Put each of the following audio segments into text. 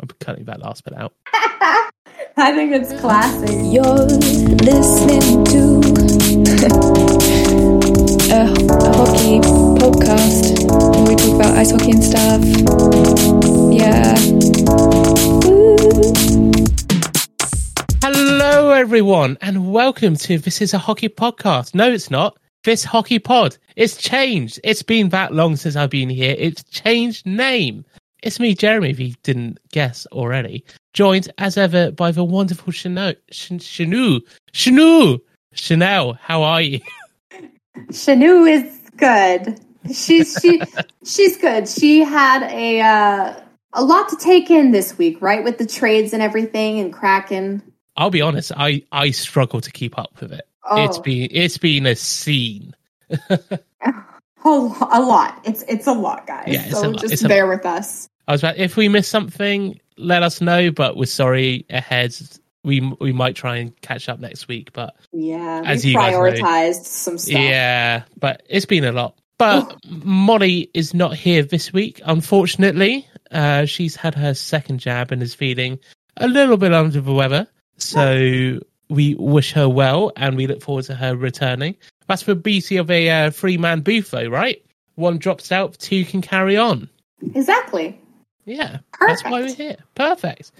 I'm cutting that last bit out. I think it's classic. You're listening to a, a hockey podcast where we talk about ice hockey and stuff. Yeah. Woo. Hello, everyone, and welcome to This Is a Hockey Podcast. No, it's not. This Hockey Pod. It's changed. It's been that long since I've been here. It's changed name. It's me, Jeremy, if you didn't guess already. Joined, as ever, by the wonderful Chanel. Chanu. Chanu. Chanel, how are you? Shanu is good. She's she she's good. She had a uh, a lot to take in this week, right? With the trades and everything and Kraken. I'll be honest, I, I struggle to keep up with it. Oh. It's been it's been a scene. A a lot. It's it's a lot, guys. Yeah, so just bear with us. I was about if we miss something, let us know. But we're sorry ahead. We we might try and catch up next week. But Yeah, As we you guys know. prioritized some stuff. yeah, but it's been a lot. But Molly is not here this week, unfortunately. Uh, she's had her second jab and is feeling a little bit under the weather. So we wish her well, and we look forward to her returning. That's the beauty of a uh, three man booth, though, right? One drops out, two can carry on. Exactly. Yeah, that's why we're here. Perfect.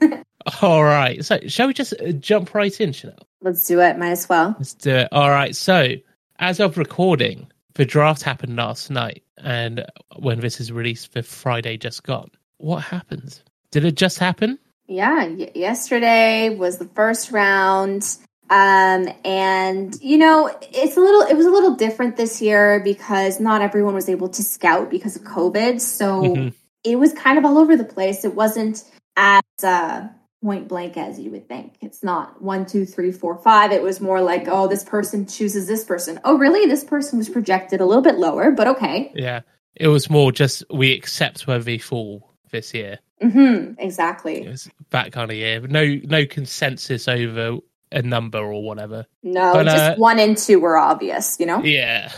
All right. So, shall we just uh, jump right in, Chanel? Let's do it. Might as well. Let's do it. All right. So, as of recording, the draft happened last night, and when this is released, the Friday just gone. What happened? Did it just happen? Yeah, y- yesterday was the first round. Um, and you know, it's a little, it was a little different this year because not everyone was able to scout because of COVID. So Mhm. It was kind of all over the place. It wasn't as, uh, point blank as you would think. It's not one, two, three, four, five. It was more like, oh, this person chooses this person. Oh, really? This person was projected a little bit lower, but okay. Yeah. It was more just we accept where they fall this year. Mm-hmm, exactly. It was that kind of year. No, no consensus over a number or whatever. No, But, just uh, one and two were obvious, you know? Yeah.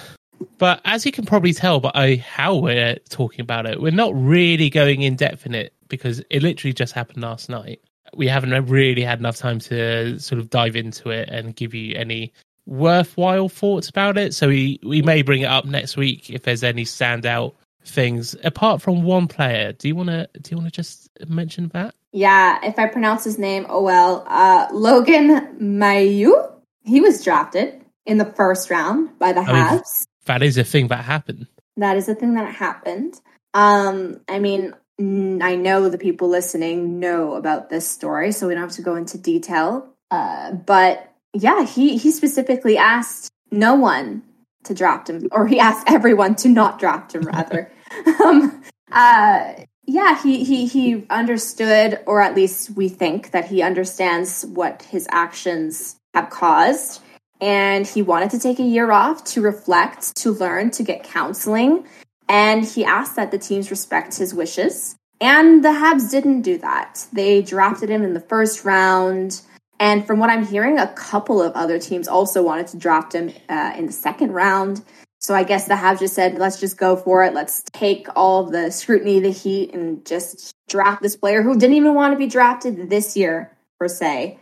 But as you can probably tell by how we're talking about it, we're not really going in depth in it because it literally just happened last night. We haven't really had enough time to sort of dive into it and give you any worthwhile thoughts about it. So we, we may bring it up next week if there's any standout things apart from one player. Do you want to do you want to just mention that? Yeah, if I pronounce his name, oh well. Uh, Logan Mailloux, he was drafted in the first round by the mean- Habs. That is a thing that happened. that is a thing that happened. Um, I mean, I know the people listening know about this story, so we don't have to go into detail. Uh, but yeah, he he specifically asked no one to draft him, or he asked everyone to not draft him, rather. um, uh, yeah, he he he understood, or at least we think that he understands what his actions have caused, and he wanted to take a year off to reflect, to learn, to get counseling, and he asked that the teams respect his wishes. And the Habs didn't do that. They drafted him in the first round. And from what I'm hearing, a couple of other teams also wanted to draft him uh, in the second round. So I guess the Habs just said, let's just go for it. Let's take all the scrutiny, the heat, and just draft this player who didn't even want to be drafted this year, per se.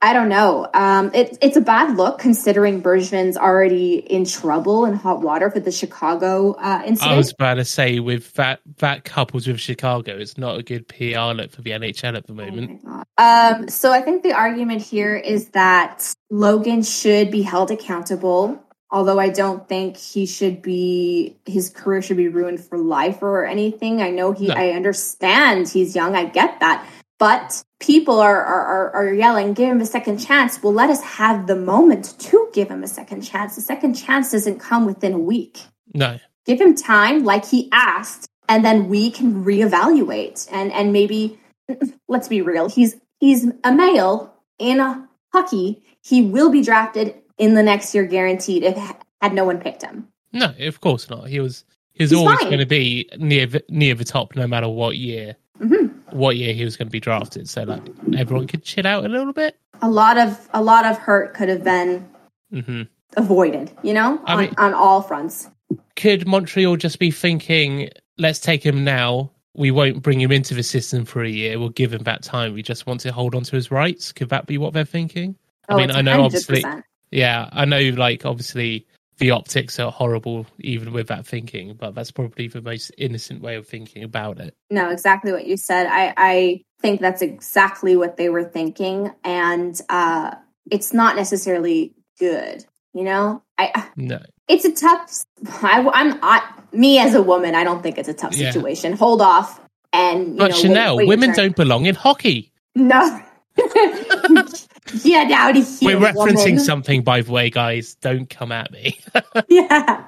I don't know. Um, it, it's a bad look considering Bergevin's already in trouble and hot water for the Chicago uh, incident. I was about to say with that that couples with Chicago, it's not a good PR look for the NHL at the moment. Oh. Um, so I think the argument here is that Logan should be held accountable. Although I don't think he should be, his career should be ruined for life or anything. I know he, No. I understand he's young. I get that. But people are, are, are, yelling, give him a second chance. Well, let us have the moment to give him a second chance. The second chance doesn't come within a week No, give him time like he asked and then we can reevaluate and and maybe let's be real he's he's a male in a hockey he will be drafted in the next year guaranteed if had no one picked him no, of course not. He was he was He's always fine. going to be near the- near the top, no matter what year hmm what year he was going to be drafted. So like everyone could chill out a little bit. a lot of a lot of hurt could have been hmm avoided you know I on, mean- on all fronts Could Montreal just be thinking, let's take him now we won't bring him into the system for a year. We'll give him that time. We just want to hold on to his rights. Could that be what they're thinking? I mean, Oh, I know obviously, 100%. yeah, I know like obviously the optics are horrible even with that thinking, but that's probably the most innocent way of thinking about it. No, exactly what you said. I, I think that's exactly what they were thinking. And uh, it's not necessarily good. You know, I No. it's a tough. I, I'm I, me as a woman. I don't think it's a tough Yeah. situation. Hold off, and you But know, Chanel, wait your women don't belong in hockey. No. Of here. We're referencing woman. something, by the way, guys. Don't come at me. Yeah.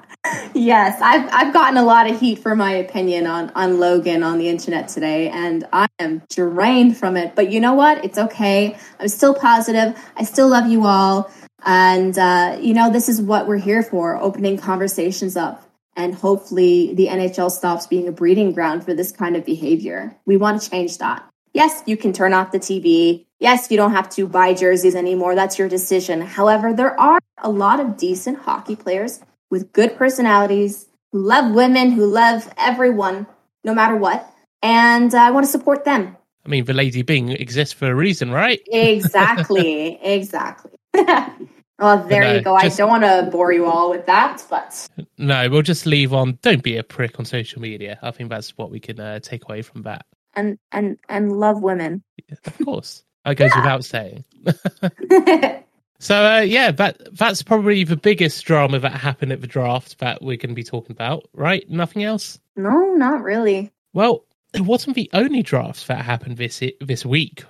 Yes, I've I've gotten a lot of heat for my opinion on on Logan on the internet today, and I am drained from it. But you know what? It's okay. I'm still positive. I still love you all, and uh, you know this is what we're here for: opening conversations up, and hopefully the NHL stops being a breeding ground for this kind of behavior. We want to change that. Yes, you can turn off the TV. Yes, you don't have to buy jerseys anymore. That's your decision. However, there are a lot of decent hockey players with good personalities who love women, who love everyone, no matter what. And uh, I want to support them. I mean, the Lady Byng exists for a reason, right? Exactly. exactly. well, there no, you go. just- I don't want to bore you all with that, but No, we'll just leave on. Don't be a prick on social media. I think that's what we can uh, take away from that. and and and love women. Of course, that goes without saying. So uh, yeah, that that's probably the biggest drama that happened at the draft that we're going to be talking about, right? Nothing else. no, not really. Well, it wasn't the only drafts that happened this this week.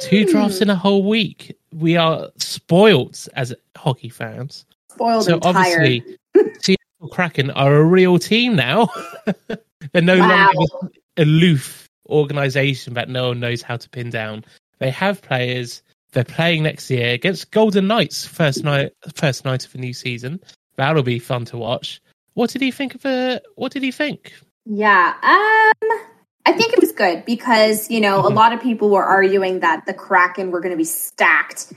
Two drafts in a whole week. We are spoiled as hockey fans. Spoiled so obviously, Seattle Kraken are a real team now. They're no Wow. longer aloof organization that no one knows how to pin down. They have players. They're playing next year against Golden Knights first night first night of the new season. That'll be fun to watch. What did he think of the? What did he think? Yeah. Um I think it was good because, you know, a Mhm. lot of people were arguing that the Kraken were going to be stacked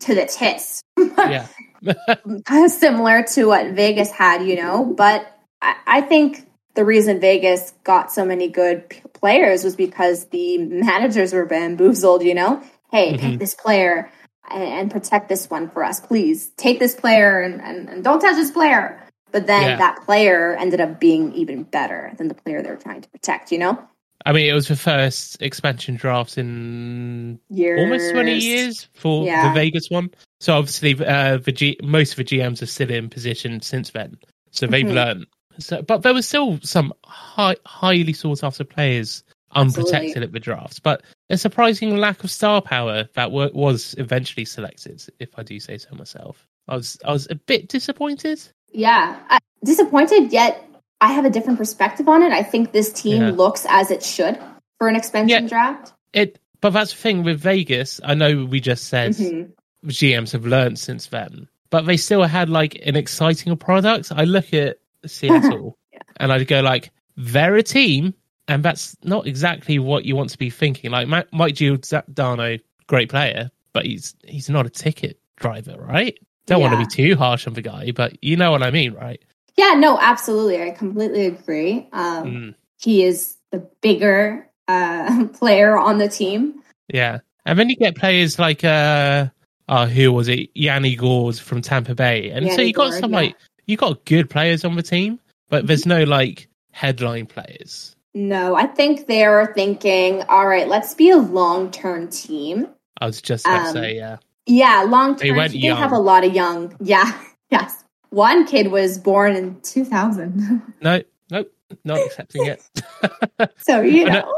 to the tits. Yeah, similar to what Vegas had, you know, but I, I think the reason Vegas got so many good p- players was because the managers were bamboozled, you know. Hey, Mhm. take this player and, and protect this one for us, please. Take this player and, and, and don't touch this player. But then Yeah. that player ended up being even better than the player they were trying to protect, you know? I mean it was the first expansion draft in Years. almost 20 years for Yeah. the Vegas one. So obviously, uh, the G- most of the GMs are still in position since then, so they've Mhm. learned. So, but there was still some high, highly sought after players unprotected Absolutely. at the draft, but a surprising lack of star power that wa was eventually selected. If I do say so myself, I was I was a bit disappointed. Yeah, I, disappointed. Yet I have a different perspective on it. I think this team Yeah. looks as it should for an expansion Yeah. draft. It, but that's the thing with Vegas. I know we just said Mhm. GMs have learned since then, but they still had like an exciting product. I look at Seattle and I'd go like, they're a team, and that's not exactly what you want to be thinking. Like Ma- Mike Giordano, great player, but he's he's not a ticket driver, right? Don't want to be too harsh on the guy, but you know what I mean, right? Yeah, no, absolutely. I completely agree. Um, Mm, He is the bigger uh, player on the team. yeah, and then you get players like uh, uh who was it, Yanni Gourde from Tampa Bay, and so you got Gourde, some yeah. like you got good players on the team, but there's no like headline players. No, I think they're thinking, all right, let's be a long term team. I was just about Um, to say, yeah. Yeah, long They term. went They young. have a lot of young. Yeah, yes. One kid was born in 2000. No, nope, not accepting it. So you know,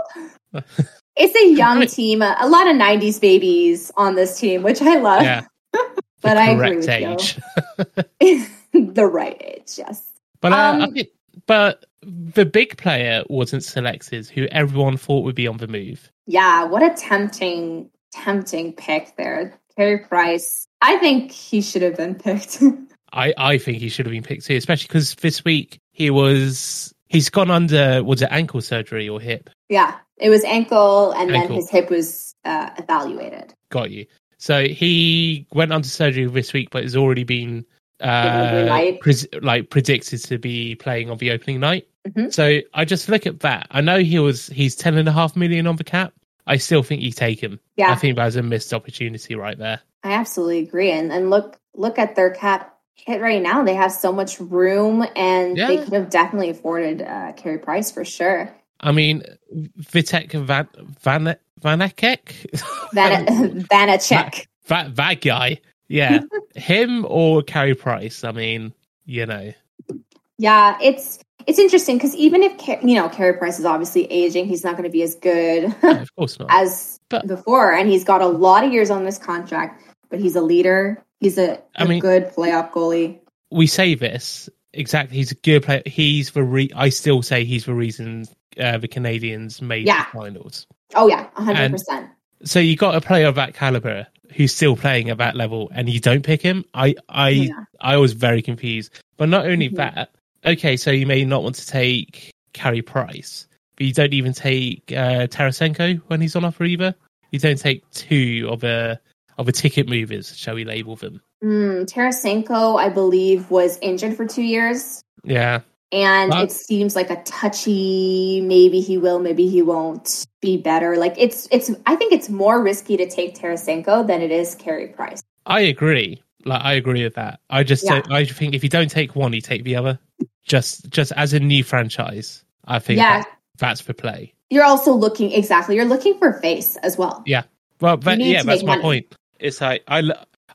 it's a young I mean- team. A, a lot of '90s babies on this team, which I love. yeah. But I agree correct with age. you. the right age, yes. But uh, Um, think, but the big player wasn't selected, who everyone thought would be on the move. Yeah, what a tempting, tempting pick there, Carey Price. I think he should have been picked. I, I think he should have been picked too, especially because this week he was he's gone under was it ankle surgery or hip? yeah, it was ankle, and then his hip was uh, evaluated. Got you. So he went under surgery this week, but has already been uh, pres- like predicted to be playing on the opening night. Mhm. So I just look at that. I know he was he's ten and a half million on the cap. I still think you take him. Yeah. I think that was a missed opportunity right there. I absolutely agree. And and look look at their cap hit right now. They have so much room, and they could have definitely afforded uh, Carey Price for sure. I mean, Vitek Van Van Vanekek, Van Vanecek. that that guy, yeah, him or Carey Price. I mean, you know, Yeah, it's it's interesting because even if you know Carey Price is obviously aging, he's not going to be as good of course not. as But- before, and he's got a lot of years on this contract. But he's a leader. He's a, I a mean- good playoff goalie. we say this exactly. He's a good player. He's the re- I still say he's the reason uh, the Canadiens made Yeah. the finals. Oh yeah, hundred percent. So you got a player of that caliber who's still playing at that level, and you don't pick him. I I Yeah. I was very confused. But not only Mhm. that, okay, so you may not want to take Carey Price, but you don't even take uh, Tarasenko when he's on offer either. You don't take two of a of a ticket movers, shall we label them? Mm, Tarasenko, I believe, was injured for two years. Yeah, and it seems like a touchy maybe he will maybe he won't be better like it's it's i think it's more risky to take tarasenko than it is carey price I agree. Like I agree with that. I just Yeah. I think if you don't take one, you take the other. Just just as a new franchise, I think Yeah. that, that's for play. you're also looking exactly you're looking for face as well yeah Well, but yeah, that's my money. point. It's like I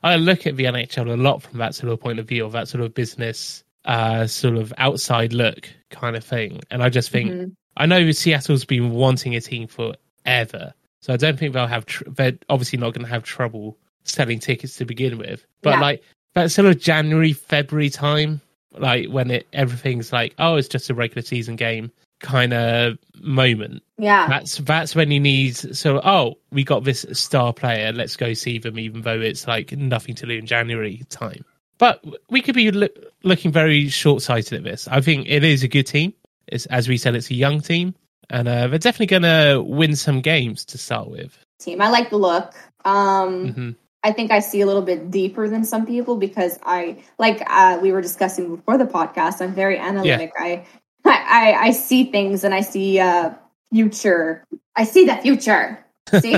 I look at the NHL a lot from that sort of point of view of that sort of business, uh, sort of outside look kind of thing, and I just think Mhm. I know Seattle's been wanting a team forever, so I don't think they'll have. Tr- they're obviously not going to have trouble selling tickets to begin with. But Yeah. like that sort of January, February time, like when it everything's like, oh, it's just a regular season game kind of moment. yeah That's that's when you need. So, oh, we got this star player. Let's go see them, even though it's like nothing to do in January time. But we could be loo- looking very short sighted at this. I think it is a good team. It's as we said, it's a young team, and uh, they're definitely going to win some games to start with. team i like the look um hmm I think I see a little bit deeper than some people because I like uh, we were discussing before the podcast. I'm very analytic. I, I I see things and I see uh, future. I see the future. See,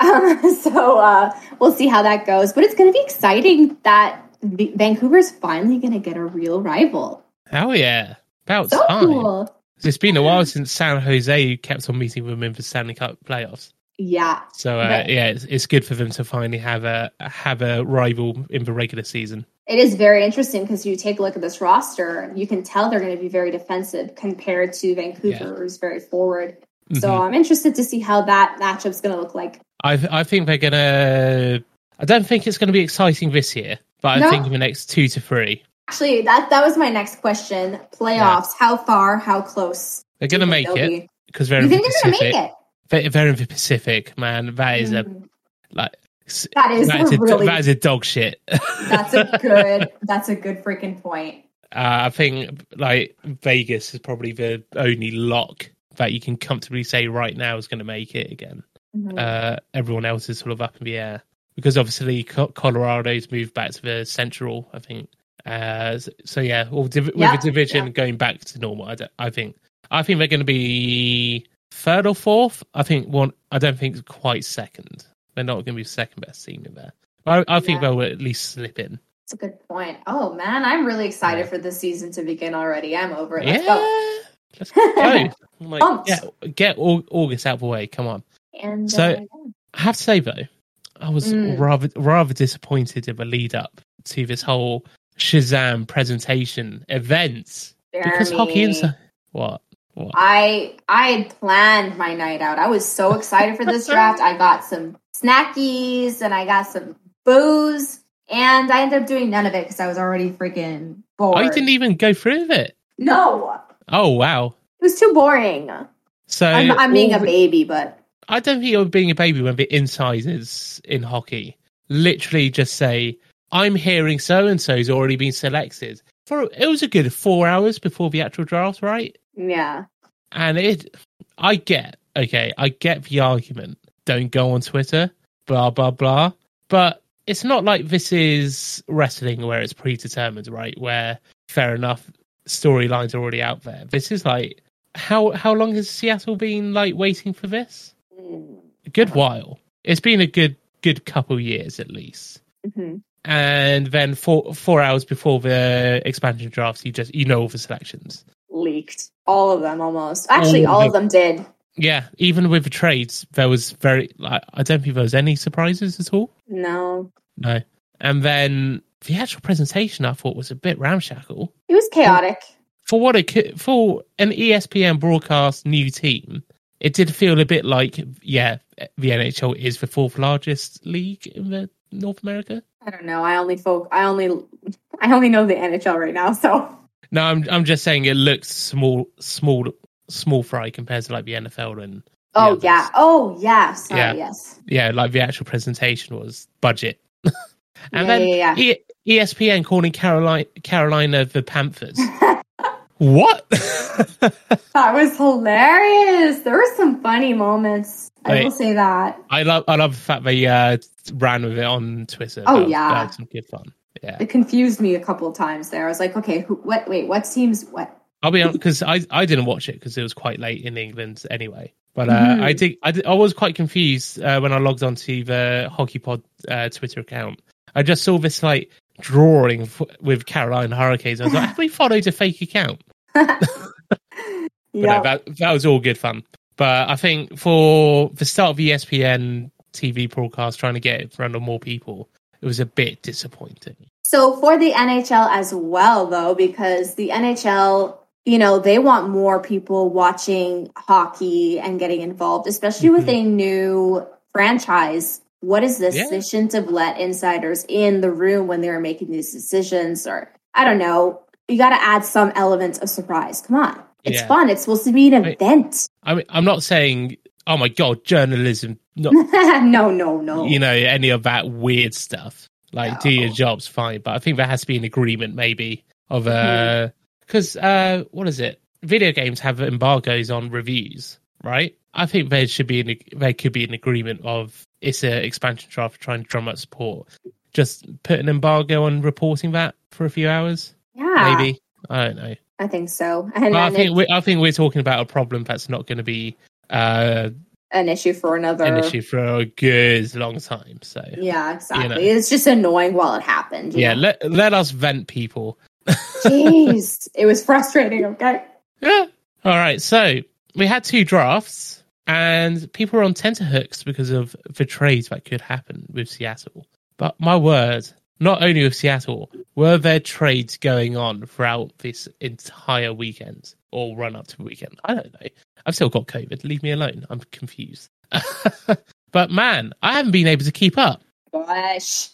um, so uh, we'll see how that goes. But it's going to be exciting that the, Vancouver's finally going to get a real rival. Hell yeah! About So time. cool. It's been a while since San Jose kept on meeting with them in the Stanley Cup playoffs. Yeah, So uh, yeah, it's, it's good for them to finally have a have a rival in the regular season. it is very interesting because you take a look at this roster, you can tell they're going to be very defensive compared to Vancouver, who's very forward. So Mhm. I'm interested to see how that matchup's going to look like. I I think they're gonna. I don't think it's going to be exciting this year, but I No. thinking the next two to three, Actually, that that was my next question. Playoffs, how far, how close? they're going to make it because they're You in think the they're going to Pacific. make it? They're, in the Pacific, man. That is a Mhm. like. That is that is a, really- that is a dog shit. That's a good. that's a good freaking point. Uh, I think like Vegas is probably the only lock that you can comfortably say right now is going to make it again. Mhm. Uh, everyone else is sort of up in the air because obviously Colorado's moved back to the Central. I think. Uh, so, so yeah, well, div- Yeah, with the division yeah. going back to normal, I, I think. I think they're going to be third or fourth. I think one. I don't think quite second. They're not going to be second best team in there. But I, I think Yeah. they'll at least slip in. That's a good point. Oh man, I'm really excited Yeah. for the season to begin already. I'm over it. Let's go. let's go. Like, Pumped. get get Au- August out of the way. Come on. And So- uh, I have to say though, I was Mm. rather rather disappointed in the lead up to this whole Shazam presentation events because hockey Jeremy, inside. What? What? I I had planned my night out. I was so excited for this draft. I got some snackies and I got some booze, and I ended up doing none of it because I was already freaking bored. I didn't even go through with it. No, Oh wow. it was too boring. So I'm, I'm being a baby, but I don't think you're being a baby when the insiders in hockey literally just say, "I'm hearing so and so's already been selected." For it was a good four hours before the actual draft, right? yeah, And it, I get, okay, I get the argument. Don't go on Twitter, blah blah blah. But it's not like this is wrestling where it's predetermined, right? Where fair enough, storylines are already out there. This is like how how long has Seattle been like waiting for this? A good while. It's been a good good couple years at least. hmm And then four four hours before the expansion drafts, you just you know all the selections. Leaked all of them almost. Actually, All all of them did. Yeah, even with the trades, there was very like I don't think there was any surprises at all. No, No. And then the actual presentation I thought was a bit ramshackle. it was chaotic. For what it could, for an ESPN broadcast new team, it did feel a bit like yeah, the NHL is the fourth largest league in the North America. I don't know. I only folk. I only. I only know the NHL right now. So No, I'm I'm just saying it looks small small small fry compared to like the NFL and Oh others. yeah. Oh yeah. Sorry. Yeah. Yes. yeah, like the actual presentation was budget. and Yeah, then yeah, yeah. E- ESPN calling Carolina Carolina the Panthers. what? That was hilarious. There were some funny moments. I Wait. will say that. I love I love the fact they uh, ran with it on Twitter. Oh, That yeah. that some good fun. Yeah, It confused me a couple of times there. I was like, okay, who, what? Wait, what teams? What? I'll be honest because I I didn't watch it because it was quite late in England anyway. But uh, Mhm. I did, I did I was quite confused uh, when I logged onto the Hockey Pod uh, Twitter account. I just saw this like drawing f- with Carolina Hurricanes. I was like, have we followed a fake account? But yeah. no, that that was all good fun. But I think for the start of ESPN TV broadcast, trying to get it in front of more people, it was a bit disappointing. So for the NHL as well, though, because the NHL, you know, they want more people watching hockey and getting involved, especially with mm-hmm. a new franchise. What is this? Yeah. Shouldn't have let insiders in the room when they were making these decisions, or I don't know. You got to add some element of surprise. Come on, it's Yeah. fun. It's supposed to be an Wait. event. I mean, I'm not saying, oh my god, journalism, not no, no, no. you know any of that weird stuff. Like, do your jobs fine, but I think there has to be an agreement, maybe of uh, Mm-hmm. because uh, what is it? Video games have embargoes on reviews, right? I think there should be an there could be an agreement of it's an expansion draft trying to drum up support. Just put an embargo on reporting that for a few hours, yeah, maybe. I don't know. I think so. And I think we I think we're talking about a problem that's not going to be uh, an issue for another. an issue for a good long time. So Yeah, exactly. know. It's just annoying while it happened. yeah, know? let let us vent people. Jeez, it was frustrating. Okay. Yeah. All right. So we had two drafts, and people were on tenterhooks because of the trades that could happen with Seattle. But my word, not only with Seattle, were there trades going on throughout this entire weekend or run up to the weekend? I don't know. I've still got COVID. Leave me alone. I'm confused. but man, I haven't been able to keep up. Gosh,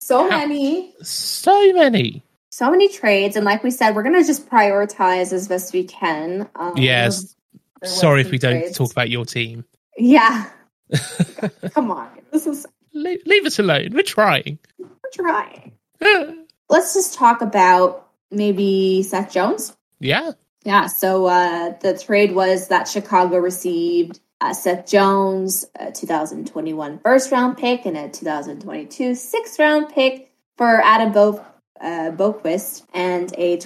so How- many, So many. so many trades, and like we said, we're gonna just prioritize as best we can. Um, Yes. Sorry if we don't talk about your team. Yeah, come on, this is leave, leave us alone. We're trying. we're trying. Let's just talk about maybe Seth Jones. yeah. Yeah, so uh, the trade was that Chicago received uh, Seth Jones, a 2021 first round pick, and a 2022 sixth round pick for Adam Bo- uh, Boqvist, and a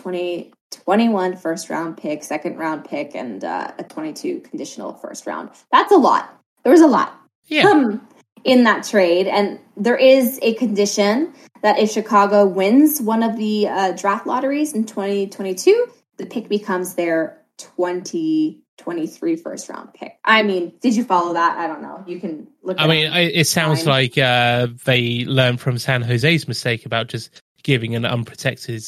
2021 first round pick, second round pick, and uh, a 22 conditional first round. That's a lot. There was a lot Yeah. um, in that trade. And there is a condition that if Chicago wins one of the uh, draft lotteries in 2022, the pick becomes their 2023 first round pick. I mean, did you follow that? I don't know. You can look. I it mean. It sounds Fine. like uh, they learned from San Jose's mistake about just giving an unprotected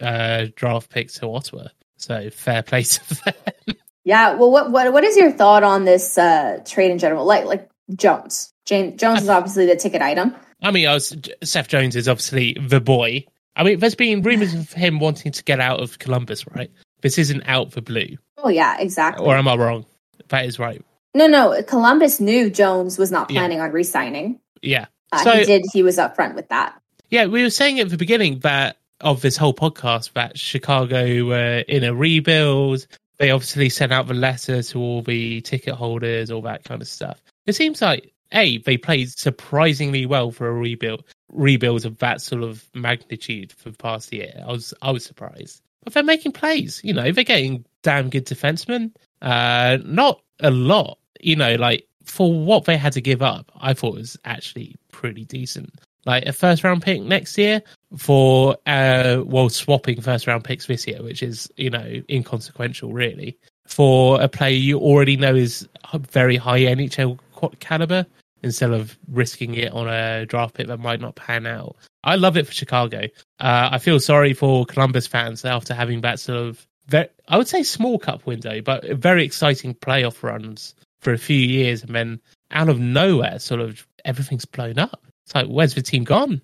uh, draft pick to Ottawa. So fair play to them. yeah. Well, what what what is your thought on this uh, trade in general? Like like Jones. Jane, Jones is obviously the ticket item. I mean, I was, Seth Jones is obviously the boy. I mean, there's been rumors of him wanting to get out of Columbus, right? This isn't out for blue, Oh yeah, exactly. or am I wrong? That is right. no, no. Columbus knew Jones was not Yeah. planning on re-signing. Yeah. Uh, So- he did. He was upfront with that. Yeah, we were saying at the beginning that of this whole podcast that Chicago were in a rebuild. They obviously sent out the letter to all the ticket holders, all that kind of stuff. It seems like a they played surprisingly well for a rebuild. rebuilds of that sort of magnitude for the past year. I was I was surprised, but they're making plays. You know, they're getting damn good defensemen. Uh, not a lot. You know, like for what they had to give up, I thought was actually pretty decent. Like a first round pick next year for uh well swapping first round picks this year, which is you know inconsequential really for a player you already know is very high NHL caliber instead of risking it on a draft pick that might not pan out. I love it for Chicago. Uh, I feel sorry for Columbus fans after having that sort of very, I would say small cup window, but very exciting playoff runs for a few years, and then out of nowhere, sort of everything's blown up. It's like, where's the team gone?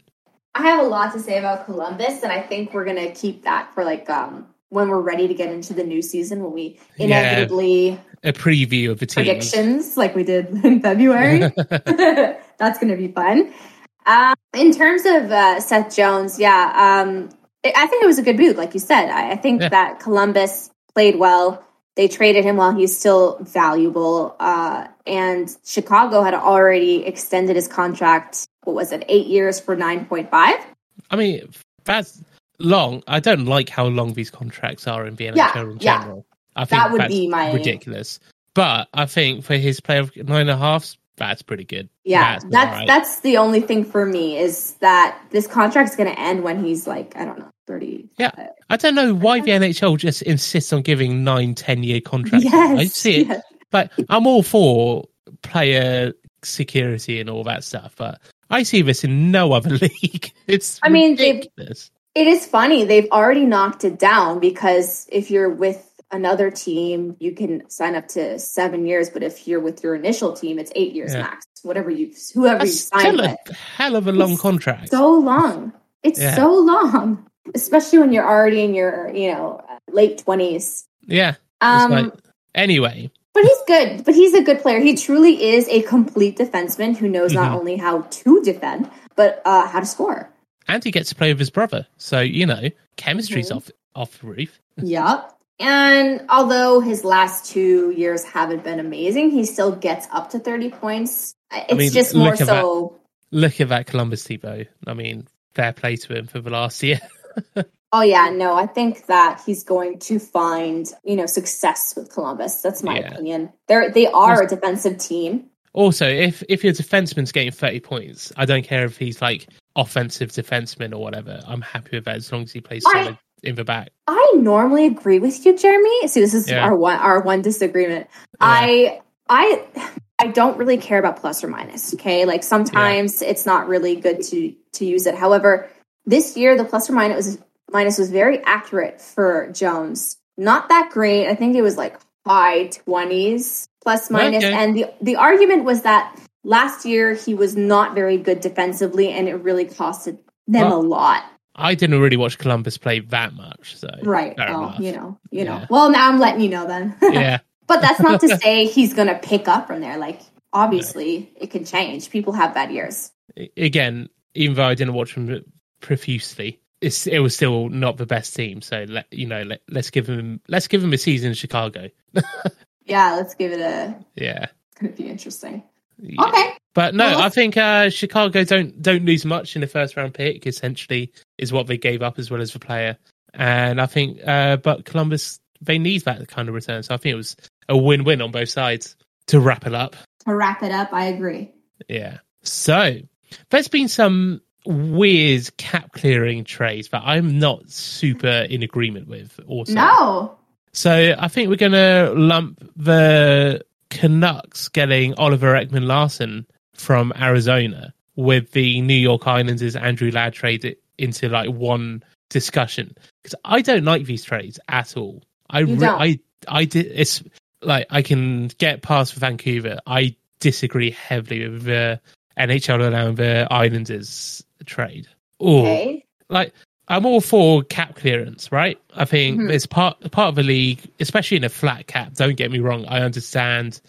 I have a lot to say about Columbus, and I think we're gonna keep that for like um when we're ready to get into the new season when we inevitably yeah, a preview of the teams. predictions like we did in February. That's going to be fun. Um, in terms of uh, Seth Jones, yeah, um, I think it was a good move, like you said. I, I think yeah. that Columbus played well. They traded him while he's still valuable, uh, and Chicago had already extended his contract. What was it? Eight years for nine point five. I mean, that's long. I don't like how long these contracts are in the yeah, in general. Yeah. I think that would be my ridiculous. But I think for his play of nine and a half, that's pretty good. Yeah, that's that's, right. that's the only thing for me is that this contract's going to end when he's like I don't know thirty. Yeah, I don't know why the NHL just insists on giving nine, 10 year contracts. Yes, I see it, yes. but I'm all for player security and all that stuff. But I see this in no other league. It's I mean, ridiculous. It is funny. They've already knocked it down because if you're with another team, you can sign up to seven years. But if you're with your initial team, it's eight years yeah. max. Whatever you, whoever That's you sign with. A hell of a long it's contract. So long. It's yeah. so long, especially when you're already in your, you know, late twenties. Yeah. Um. Like, anyway. But he's good. But he's a good player. He truly is a complete defenseman who knows mm-hmm. not only how to defend but uh, how to score and he gets to play with his brother. So you know, chemistry's mm-hmm. off off the roof. yep. And although his last two years haven't been amazing, he still gets up to thirty points. It's I mean, just more so. That, look at that Columbus Thibault. I mean, fair play to him for the last year. oh yeah, no, I think that he's going to find you know success with Columbus. That's my yeah. opinion. They're they are a defensive team. Also, if if your defenseman's getting thirty points, I don't care if he's like offensive defenseman or whatever. I'm happy with that as long as he plays solid I, in the back. I normally agree with you, Jeremy. See, this is yeah. our one our one disagreement. Yeah. I I I don't really care about plus or minus. Okay, like sometimes yeah. it's not really good to to use it. However, this year the plus or minus was minus was very accurate for Jones. Not that great. I think it was like high twenties plus minus. Okay. And the the argument was that last year he was not very good defensively, and it really costed them well, a lot. I didn't really watch Columbus play that much, so right. Well, you know, you yeah. know. Well, now I'm letting you know then. yeah. But that's not to say he's going to pick up from there. Like, obviously, no. it can change. People have bad years. Again, even though I didn't watch him profusely, it's, it was still not the best team. So let you know, let, us give him let's give him a season in Chicago. yeah, let's give it a. Yeah, it's gonna be interesting. Yeah. Okay. But no, well, I think uh, Chicago don't don't lose much in the first round pick. Essentially, is what they gave up as well as the player, and I think, uh, but Columbus they need that kind of return. So I think it was a win win on both sides. To wrap it up. To wrap it up, I agree. Yeah. So there's been some weird cap clearing trades that I'm not super in agreement with. Also, no. So I think we're going to lump the Canucks getting Oliver Ekman Larsson from Arizona with the New York Islanders Andrew Ladd trade into like one discussion because I don't like these trades at all. I re- I I did it's like I can get past Vancouver. I disagree heavily with the NHL allowing the Islanders trade. okay. like I'm all for cap clearance, right? I think mm-hmm. it's part part of the league, especially in a flat cap. Don't get me wrong. I understand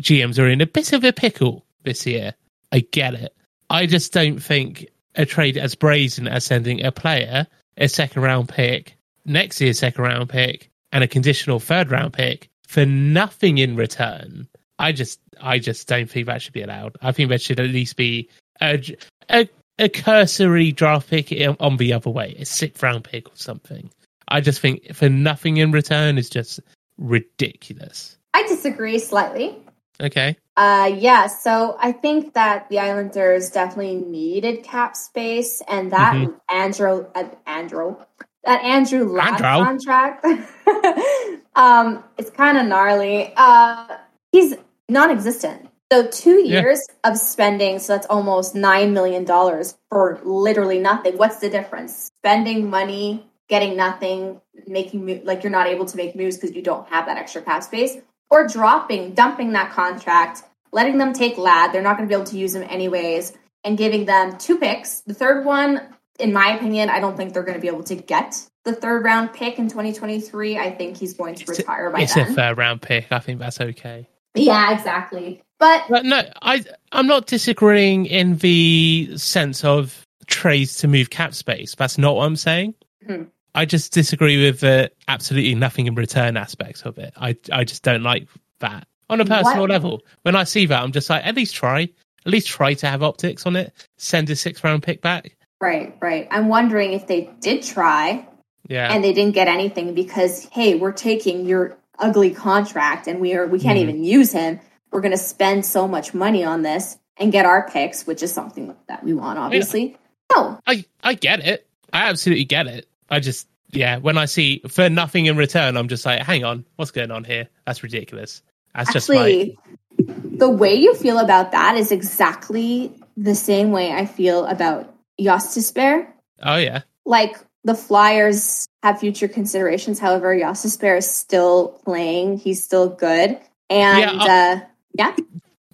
GMs are in a bit of a pickle this year. I get it. I just don't think a trade as brazen as sending a player, a second round pick, next year's second round pick, and a conditional third round pick for nothing in return. I just, I just don't think that should be allowed. I think there should at least be a, a a cursory draft pick on the other way, a sixth round pick or something. I just think for nothing in return is just ridiculous. I disagree slightly. Okay. Uh, yeah, so I think that the Islanders definitely needed cap space, and that Mhm. Andrew, uh, Andrew, that Andrew Ladd Andrew. contract, um, it's kind of gnarly. Uh, he's non-existent. So two Yeah. years of spending, so that's almost nine million dollars for literally nothing. What's the difference? Spending money, getting nothing, making like you're not able to make moves because you don't have that extra cap space, or dropping, dumping that contract, letting them take Ladd. They're not going to be able to use them anyways, and giving them two picks. The third one, in my opinion, I don't think they're going to be able to get the third round pick in 2023. I think he's going to It's a- retire by It's then. a third round pick. I think that's okay. Yeah, exactly. But But no, I I'm not disagreeing in the sense of trades to move cap space. That's not what I'm saying. Mhm. I just disagree with the absolutely nothing in return aspects of it. I I just don't like that on a personal What- level. When I see that, I'm just like, at least try, at least try to have optics on it. Send a six round pick back. right, right. I'm wondering if they did try Yeah, and they didn't get anything because hey, we're taking your ugly contract and we are we can't Mhm. even use him. We're going to spend so much money on this and get our picks, which is something that we want, obviously. No, I I get it. I absolutely get it. I just yeah, when I see for nothing in return, I'm just like, hang on, what's going on here? That's ridiculous. That's just my the way you feel about that is exactly the same way I feel about Gostisbehere. oh yeah. Like the Flyers have future considerations. However, Gostisbehere is still playing. He's still good. And Yeah, uh, yeah,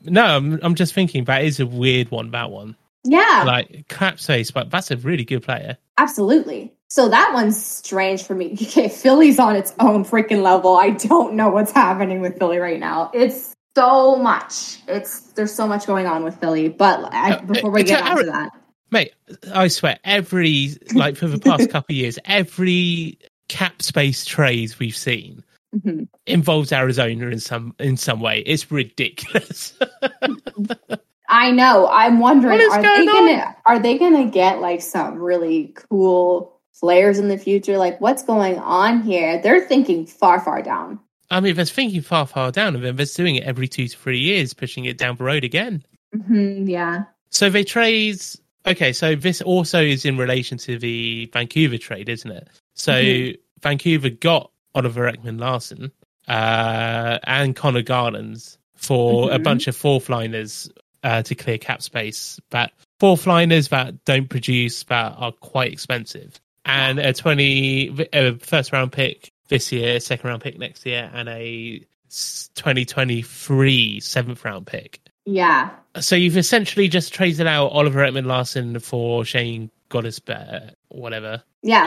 No, I'm, I'm just thinking that is a weird one. That one, yeah, like crap space, but that's a really good player. absolutely. So that one's strange for me. Okay, Philly's on its own freaking level. I don't know what's happening with Philly right now. It's so much. It's there's so much going on with Philly. But I, Uh, before we it's get a- onto that, Mate, I swear, every like for the past couple of years, every cap space trade we've seen Mhm. involves Arizona in some in some way. It's ridiculous. I know. I'm wondering, are they going gonna are they gonna get like some really cool players in the future? Like, what's going on here? They're thinking far, far down. I mean, there's thinking far, far down, and then there's doing it every two to three years, pushing it down the road again. hmm yeah. So they trade. Okay, so this also is in relation to the Vancouver trade, isn't it? So Mhm. Vancouver got Oliver Ekman Larsson uh, and Connor Garlands for a Mhm. bunch of fourth liners uh, to clear cap space. That fourth liners that don't produce that are quite expensive, and a twenty a first round pick this year, second round pick next year, and a twenty twenty three seventh round pick. Yeah. So you've essentially just traded out Oliver Ekman Larsson for Shayne Gostisbehere, whatever. Yeah.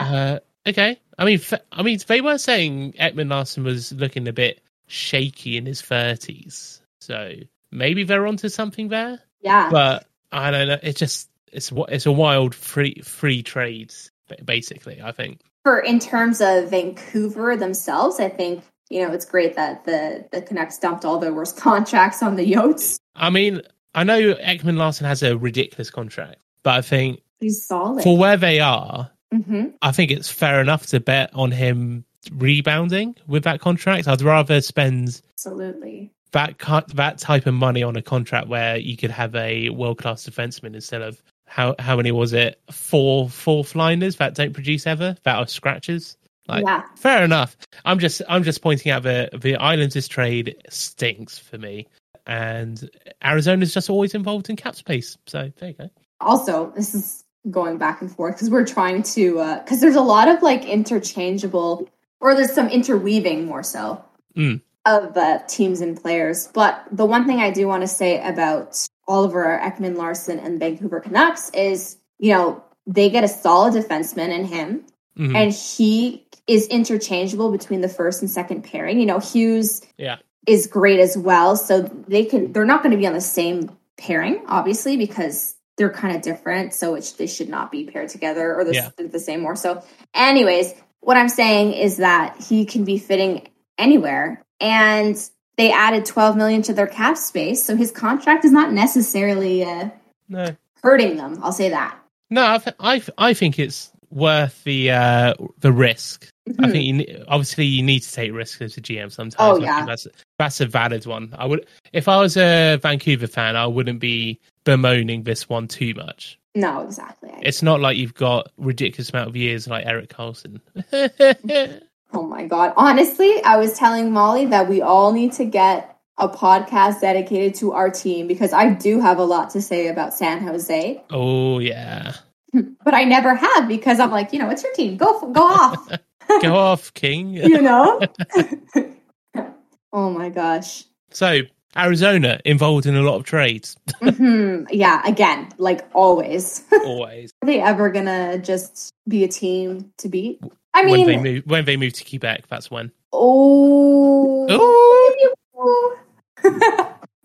Uh, okay. I mean, f- I mean, they were saying Ekman Larsson was looking a bit shaky in his thirties, so maybe they're onto something there. yeah. But I don't know. It's just it's wa- it's a wild free free trades basically. I think. For in terms of Vancouver themselves, I think, you know, it's great that the the Canucks dumped all their worst contracts on the Yotes. I mean, I know Ekman Larsson has a ridiculous contract, but I think He's solid. for where they are, hmm I think it's fair enough to bet on him rebounding with that contract. I'd rather spend Absolutely. that that type of money on a contract where you could have a world class defenseman instead of how how many was it four fourth liners that don't produce ever that are scratches. Like yeah. fair enough. I'm just I'm just pointing out the the Islanders trade stinks for me, and Arizona's just always involved in cap space. So there you go. also this is going back and forth because we're trying to because there's a lot of like interchangeable or there's some interweaving more so Mm. of uh, teams and players but the one thing i do want to say about oliver ekman larsson and vancouver canucks is you know they get a solid defenseman in him Mhm. and he is interchangeable between the first and second pairing you know hughes Yeah. is great as well so they can they're not going to be on the same pairing obviously because they're kind of different so it they should not be paired together or the, Yeah. the same more so anyways what i'm saying is that he can be fitting anywhere and they added 12 million to their cap space so his contract is not necessarily uh, No. hurting them i'll say that No, I, th- I, th- I think it's worth the uh, the risk. I Mhm. think you, ne- obviously you need to take risks as a GM sometimes. Oh, yeah. that's that's a valid one. I would if I was a Vancouver fan, I wouldn't be bemoaning this one too much. No, exactly. It's not like you've got ridiculous amount of years like Erik Karlsson. Oh my god. Honestly, I was telling Molly that we all need to get a podcast dedicated to our team because I do have a lot to say about San Jose, oh yeah, but I never have because I'm like, you know, it's your team. Go go off. go off, King. you know? oh my gosh. So Arizona involved in a lot of trades. hmm Yeah, again, like always. Always Are they ever gonna just be a team to beat? I when mean, they move when they move to Quebec, that's when. oh.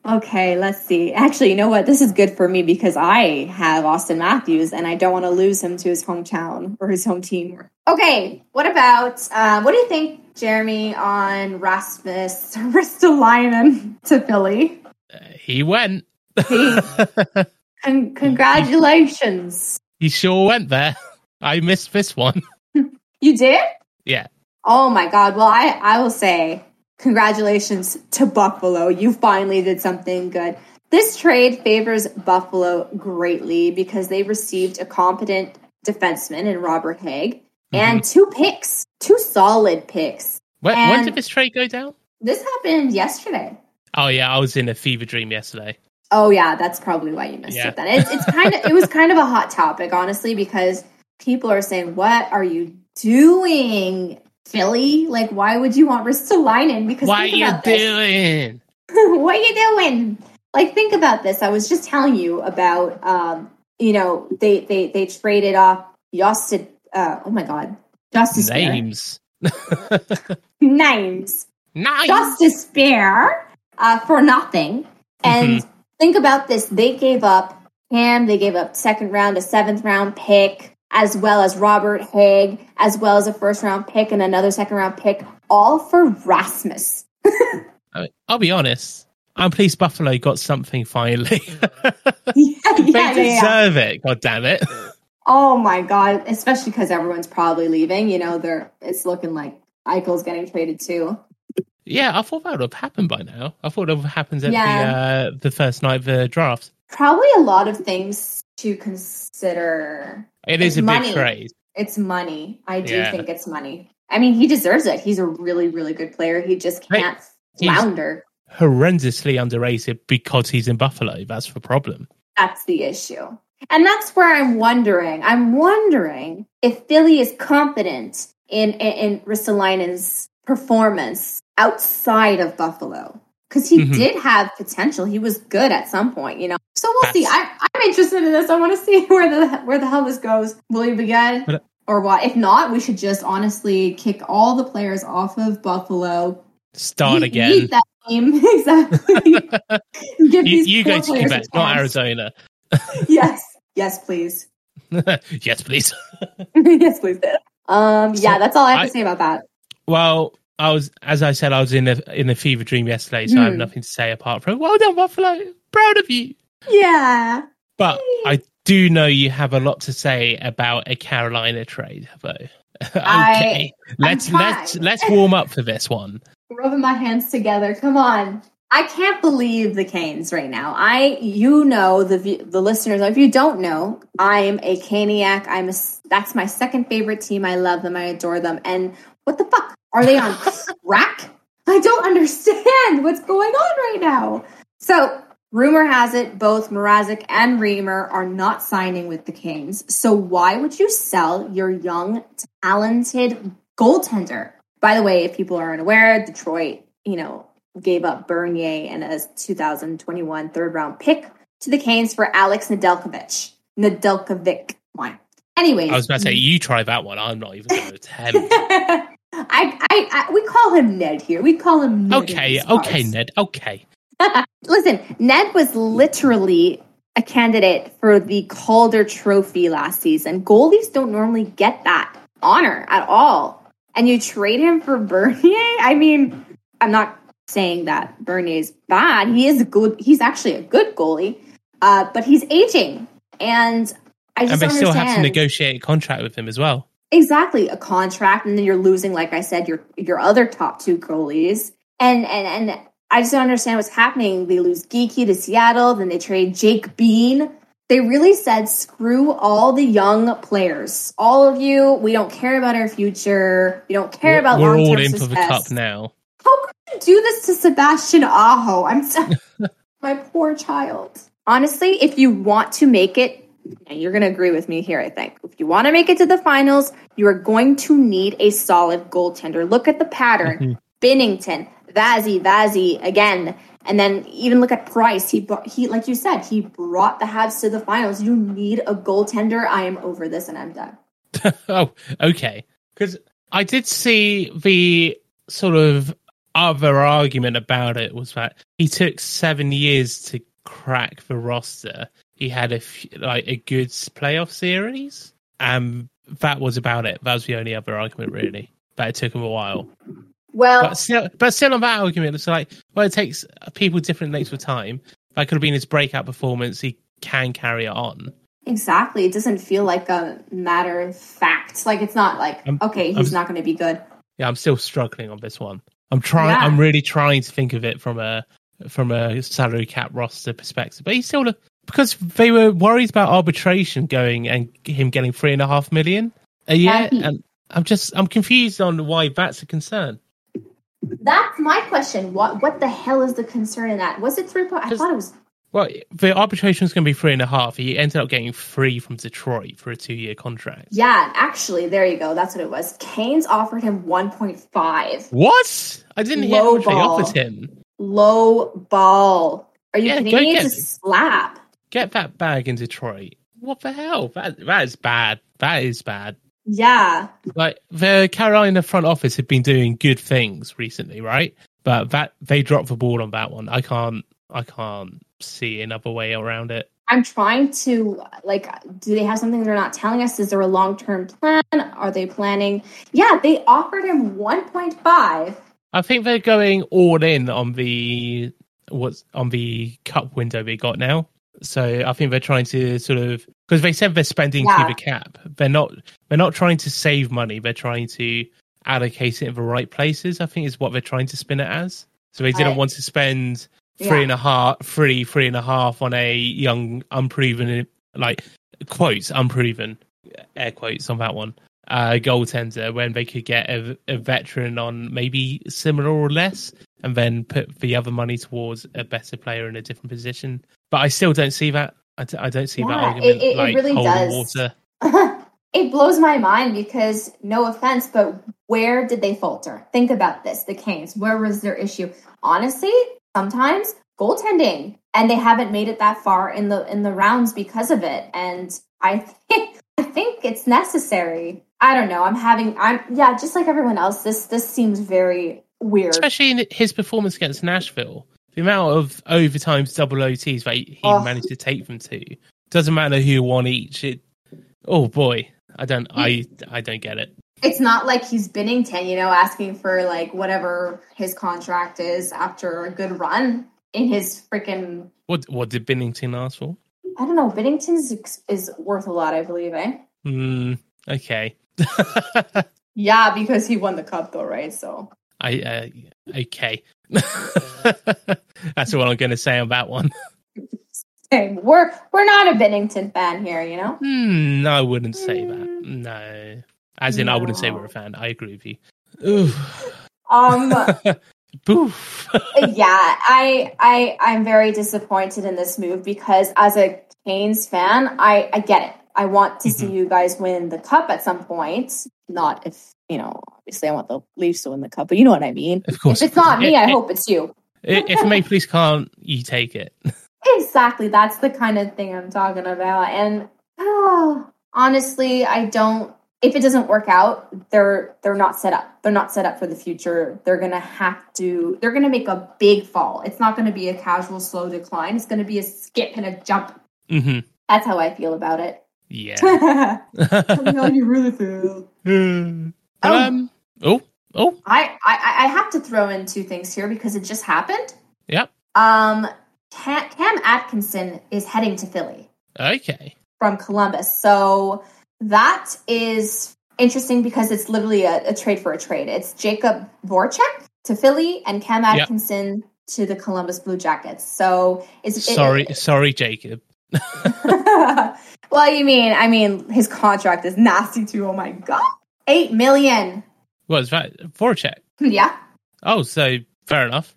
Okay, let's see. Actually, you know what? This is good for me because I have Auston Matthews and I don't want to lose him to his hometown or his home team. Okay, what about uh, what do you think, Jeremy, on Rasmus Ristolainen to Philly? Uh, he went. He, con- congratulations. he sure went there. I missed this one. You did? Yeah. Oh my god. Well, I I will say congratulations to Buffalo. You finally did something good. This trade favors Buffalo greatly because they received a competent defenseman in Robert Hagg and mm-hmm. two picks, two solid picks. When, when did this trade go down? This happened yesterday. Oh yeah, I was in a fever dream yesterday. Oh yeah, that's probably why you missed Yeah. it. Then it's it's kind of it was kind of a hot topic, honestly, because people are saying, "What are you doing, Philly? Like, why would you want Ristolainen?" Because think you about this. doing? what are you doing? Like, think about this. I was just telling you about, um, you know, they they they traded off Justin. Uh, oh my God, Justice. Names. names. nice. Justice Bear uh, for nothing. And think about this: they gave up Cam, they gave up second round, a seventh round pick, as well as Robert Hagg, as well as a first round pick and another second round pick, all for Rasmus. I- I'll be honest. I'm pleased Buffalo got something finally. yeah, they yeah, yeah, yeah. deserve it. God damn it. Oh my god! Especially because everyone's probably leaving. You know, they're it's looking like Eichel's getting traded too. Yeah, I thought that would have happened by now. I thought it would have happened at Yeah. the uh, the first night of the draft. Probably a lot of things to consider. It is a money. big trade. It's money. I do Yeah. think it's money. I mean, he deserves it. He's a really, really good player. He just can't he's- flounder. Horrendously underrated because he's in Buffalo. That's the problem. That's the issue. And that's where I'm wondering. I'm wondering if Philly is confident in in, in Ristolainen's performance outside of Buffalo. Because he Mhm. did have potential. He was good at some point, you know. So we'll see. That's- I, I'm interested in this. I want to see where the where the hell this goes. Will he be good? But- or what? If not, we should just honestly kick all the players off of Buffalo. Start again. that team. exactly. You you go to Quebec, not. Arizona. Yes. Yes, please. yes, please. yes, please. Um, yeah, that's all I have I- to say about that. Well, I was, as I said, I was in a in a fever dream yesterday, so I have Hmm. nothing to say apart from well done, Buffalo. Proud of you. Yeah. But I do know you have a lot to say about a Carolina trade, though. okay, let's trying. let's let's warm up for this one. Rubbing my hands together. Come on. I can't believe the Canes right now. I, you know, the the listeners. If you don't know, I'm a Caniac. I'm a, That's my second favorite team. I love them. I adore them. And what the fuck are they on crack? I don't understand what's going on right now. So, rumor has it both Mrazek and Reimer are not signing with the Kings. So, why would you sell your young, talented goaltender? By the way, if people are unaware, Detroit, you know, gave up Bernier and a 2021 third round pick to the Canes for Alex Nedeljkovic. Nedeljkovic. Why? Anyways, I was about to say you try that one. I'm not even going to attempt. I, I, I, we call him Ned here. We call him Ned. okay, okay. Ned. Okay. Listen, Ned was literally a candidate for the Calder Trophy last season. Goalies don't normally get that honor at all. And you trade him for Bernier? I mean, I'm not saying that Bernier's bad. He is a good, he's actually a good goalie, uh, but he's aging. And I just and they still have to negotiate a contract with him as well. Exactly a contract, and then you're losing, like I said, your your other top two goalies, and and and I just don't understand what's happening. They lose Geekie to Seattle, then they trade Jake Bean. They really said, "Screw all the young players, all of you. We don't care about our future. We don't care We're, about we're all in for the cup now. How could you do this to Sebastian Aho? I'm so, my poor child. Honestly, if you want to make it, and you're going to agree with me here, I think. If you want to make it to the finals, you are going to need a solid goaltender. Look at the pattern. Mhm. Binnington, Vazzy, Vazzy again. And then even look at Price. He brought, he like you said, he brought the Habs to the finals. You need a goaltender. I am over this and I'm done. oh, okay. Because I did see the sort of other argument about it was that he took seven years to crack the roster. He had a f- like a good playoff series, and that was about it. That was the only other argument, really. But it took him a while. Well, But still, but still on that argument, it's like, well, it takes people different lengths of time. That could have been his breakout performance. He can carry it on. Exactly. It doesn't feel like a matter of fact. Like it's not like I'm- okay, I'm- he's not going to be good. yeah, I'm still struggling on this one. I'm trying. Yeah. I'm really trying to think of it from a from a salary cap roster perspective. But he's still a, because they were worried about arbitration going and him getting three and a half million a year, and I'm just I'm confused on why that's a concern. That's my question. What what the hell is the concern in that? Was it three point? I thought it was. Well, the arbitration was going to be three and a half. He ended up getting three from Detroit for a two year contract. Yeah, actually, there you go. That's what it was. Canes offered him one point five. What? I didn't hear Low much they offered him. Low ball. Are you Yeah, me? It's a slap. Get that bag in Detroit. What the hell? That that is bad. That is bad. Yeah. like the Carolina front office have been doing good things recently, right? But that they dropped the ball on that one. I can't I can't see another way around it. I'm trying to like do they have something they're not telling us? Is there a long term plan? Are they planning? Yeah, they offered him 1.5. I think they're going all in on the what's on the cup window they got now. So I think they're trying to sort of because they said they're spending Yeah. to the cap. They're not they're not trying to save money. They're trying to allocate it in the right places. I think is what they're trying to spin it as. So they didn't want to spend three Yeah. and a half, three, three and a half on a young, unproven, like quotes, unproven, air quotes on that one, uh, goaltender when they could get a, a veteran on maybe similar or less, and then put the other money towards a better player in a different position. But I still don't see that. I, d- I don't see that argument it- it- it like really holding does. water. it blows my mind because no offense, but where did they falter? Think about this. The Canes, where was their issue? Honestly, sometimes goaltending. And they haven't made it that far in the in the rounds because of it. And I think I think it's necessary. I don't know. I'm having I'm yeah, just like everyone else, this this seems very weird. Especially in his performance against Nashville. The amount of overtimes, double OTs that he Oh. managed to take them to. Doesn't matter who won each. It, oh boy, I don't, I, I don't get it. it's not like he's Binnington, you know, asking for like whatever his contract is after a good run in his freaking What, what did Binnington ask for? I don't know. Binnington's is worth a lot, I believe, eh? Hmm. Okay. Yeah, because he won the cup, though, right? So I. Uh, okay. That's what I'm going to say on that one. hey, we're we're not a Binnington fan here, you know. Hmm. I wouldn't say that. No. As in, I wouldn't say we're a fan. I agree with you. Oof. Um, Boof. yeah, I I I'm very disappointed in this move because as a Canes fan, I I get it. I want to see you guys win the cup at some point. Not if you know, obviously, I want the Leafs to win the cup, but you know what I mean. of course. If it's not me, If- I if- hope it's you. If Maple Leafs can't, you take it. Exactly. That's the kind of thing I'm talking about. And oh, honestly, I don't if it doesn't work out, they're they're not set up. They're not set up for the future. They're going to have to they're going to make a big fall. It's not going to be a casual slow decline. It's going to be a skip and a jump. hmm That's how I feel about it. Yeah. Tell me how you really feel. um. Oh. Oh. I, I I have to throw in two things here because it just happened. Yep. Um Cam, Cam Atkinson is heading to Philly. Okay. from Columbus. So that is interesting because it's literally a, a trade for a trade. It's Jacob Voracek to Philly and Cam Yep. Atkinson to the Columbus Blue Jackets. So is it- Sorry, sorry, Jacob. well, you mean I mean his contract is nasty too. Oh my god, eight million. What is that? check. Yeah, Oh, so fair enough.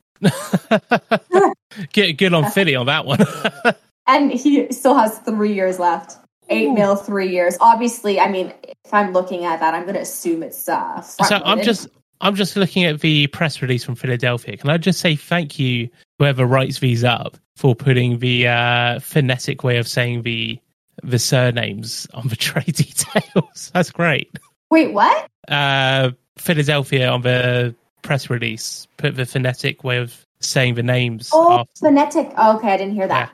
Get good on Philly on that one. and he still has three years left. Eight mil, three years. Obviously, I mean, if I'm looking at that, I'm going to assume it's uh. so I'm just I'm just looking at the press release from Philadelphia. Can I just say thank you whoever writes these up for putting the uh, phonetic way of saying the the surnames on the trade details. That's great. wait. What? Uh, Philadelphia on the press release put the phonetic way of saying the names. Oh, after- phonetic. Oh, okay, I didn't hear that.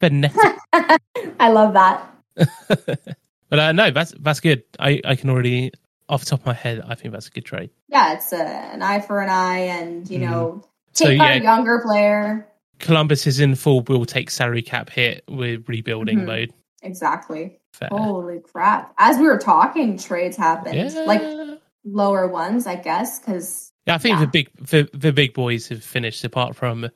phonetic. I love that. but uh, no, that's that's good. I, I can already off the top of my head, I think that's a good trade. Yeah, it's uh, an eye for an eye, and you know, So, take yeah. on a younger player. Columbus is in full. We'll take salary cap hit with rebuilding Mhm. mode. Exactly. Fair. Holy crap! As we were talking, trades happened. yeah. Like lower ones, I guess, because yeah, I think yeah. the big the, the big boys have finished apart from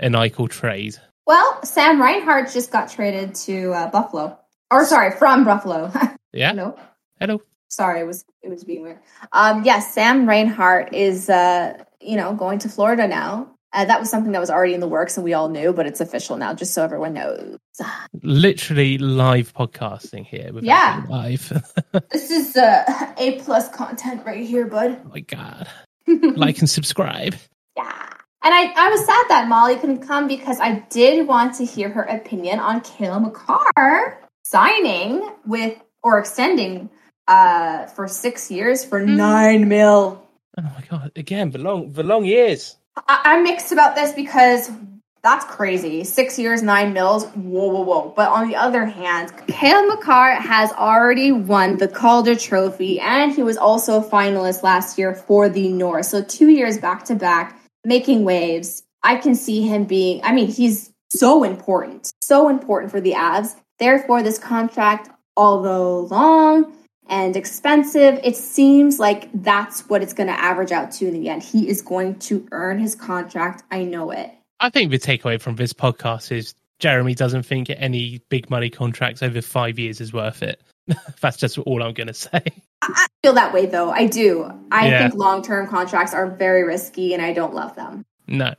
an Eichel trade. well, Sam Reinhart just got traded to uh, Buffalo, or sorry, from Buffalo. Yeah. Hello. Hello. Sorry, it was it was being weird. Um, yes, Sam Reinhart is uh, you know going to Florida now. Uh, that was something that was already in the works and we all knew, but it's official now, just so everyone knows. Literally live podcasting here. without Yeah. live. This is uh, a plus content right here, bud. oh my god. like and subscribe. Yeah. And I, I was sad that Molly couldn't come because I did want to hear her opinion on Cale Makar signing with or extending uh for six years for nine mil. Oh my god! Again, the long the long years. I, I'm mixed about this because that's crazy. Six years, nine mils. Whoa, whoa, whoa. But on the other hand, Cale Makar has already won the Calder Trophy, and he was also a finalist last year for the Norris. So two years back to back, making waves. I can see him being. I mean, he's so important, so important for the Avs. Therefore, this contract, although long and expensive, it seems like that's what it's going to average out to in the end. He is going to earn his contract. I know it. I think the takeaway from this podcast is Jeremy doesn't think any big money contracts over five years is worth it. That's just all I'm going to say. I feel that way though. I do. I Yeah. think long term contracts are very risky and I don't love them. No.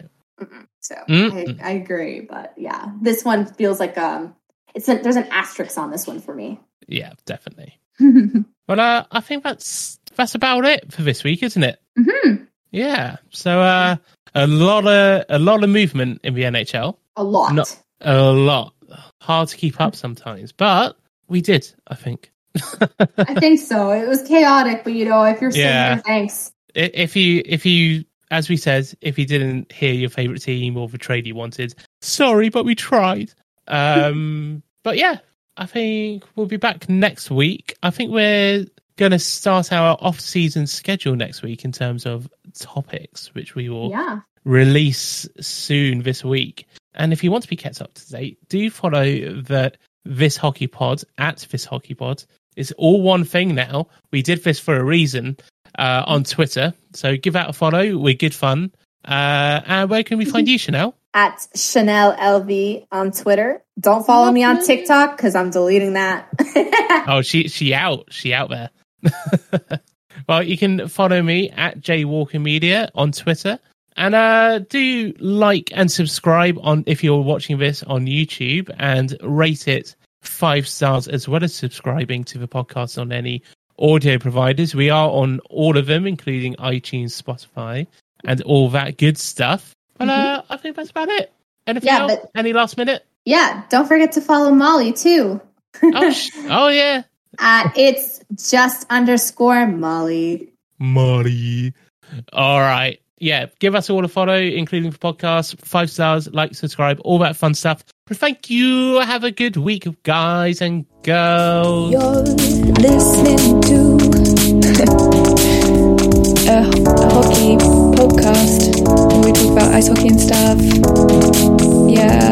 So Mm-mm. I, I agree. But yeah, this one feels like um, it's a, there's an asterisk on this one for me. Yeah, definitely. Well, uh, I think that's that's about it for this week, isn't it? Mhm. Yeah. So uh, a lot of a lot of movement in the NHL. A lot. No. A lot. Hard to keep up sometimes, but we did. I think. I think so. It was chaotic, but you know, if you're saying Yeah. your thanks, if you if you as we said if you didn't hear your favorite team or the trade you wanted sorry but we tried um but yeah i think we'll be back next week i think we're going to start our off-season schedule next week in terms of topics which we will yeah. release soon this week. And if you want to be kept up to date, do follow the This Hockey Pod at This Hockey Pod. It's all one thing now. We did this for a reason uh, on Twitter. So give that a follow. We're good fun. Uh, and where can we find you, Chanel? At Chanel LV on Twitter. Don't follow me on Lovely. TikTok because I'm deleting that. Oh, she she out. She out there. well, you can follow me at Jaywalker Media on Twitter. And uh, do like and subscribe on if you're watching this on YouTube and rate it five stars as well as subscribing to the podcast on any audio providers. We are on all of them, including iTunes, Spotify, and all that good stuff. But uh, I think that's about it. Anything Yeah, else? but- Any last minute? yeah. Don't forget to follow Molly too. Oh, sh- oh yeah. At it's just underscore Molly. Molly. All right. Yeah, give us all a follow, including the podcast. Five stars, like, subscribe, all that fun stuff. But thank you. Have a good week, guys and girls. You're listening to a, a hockey podcast and we talk about ice hockey and stuff. Yeah.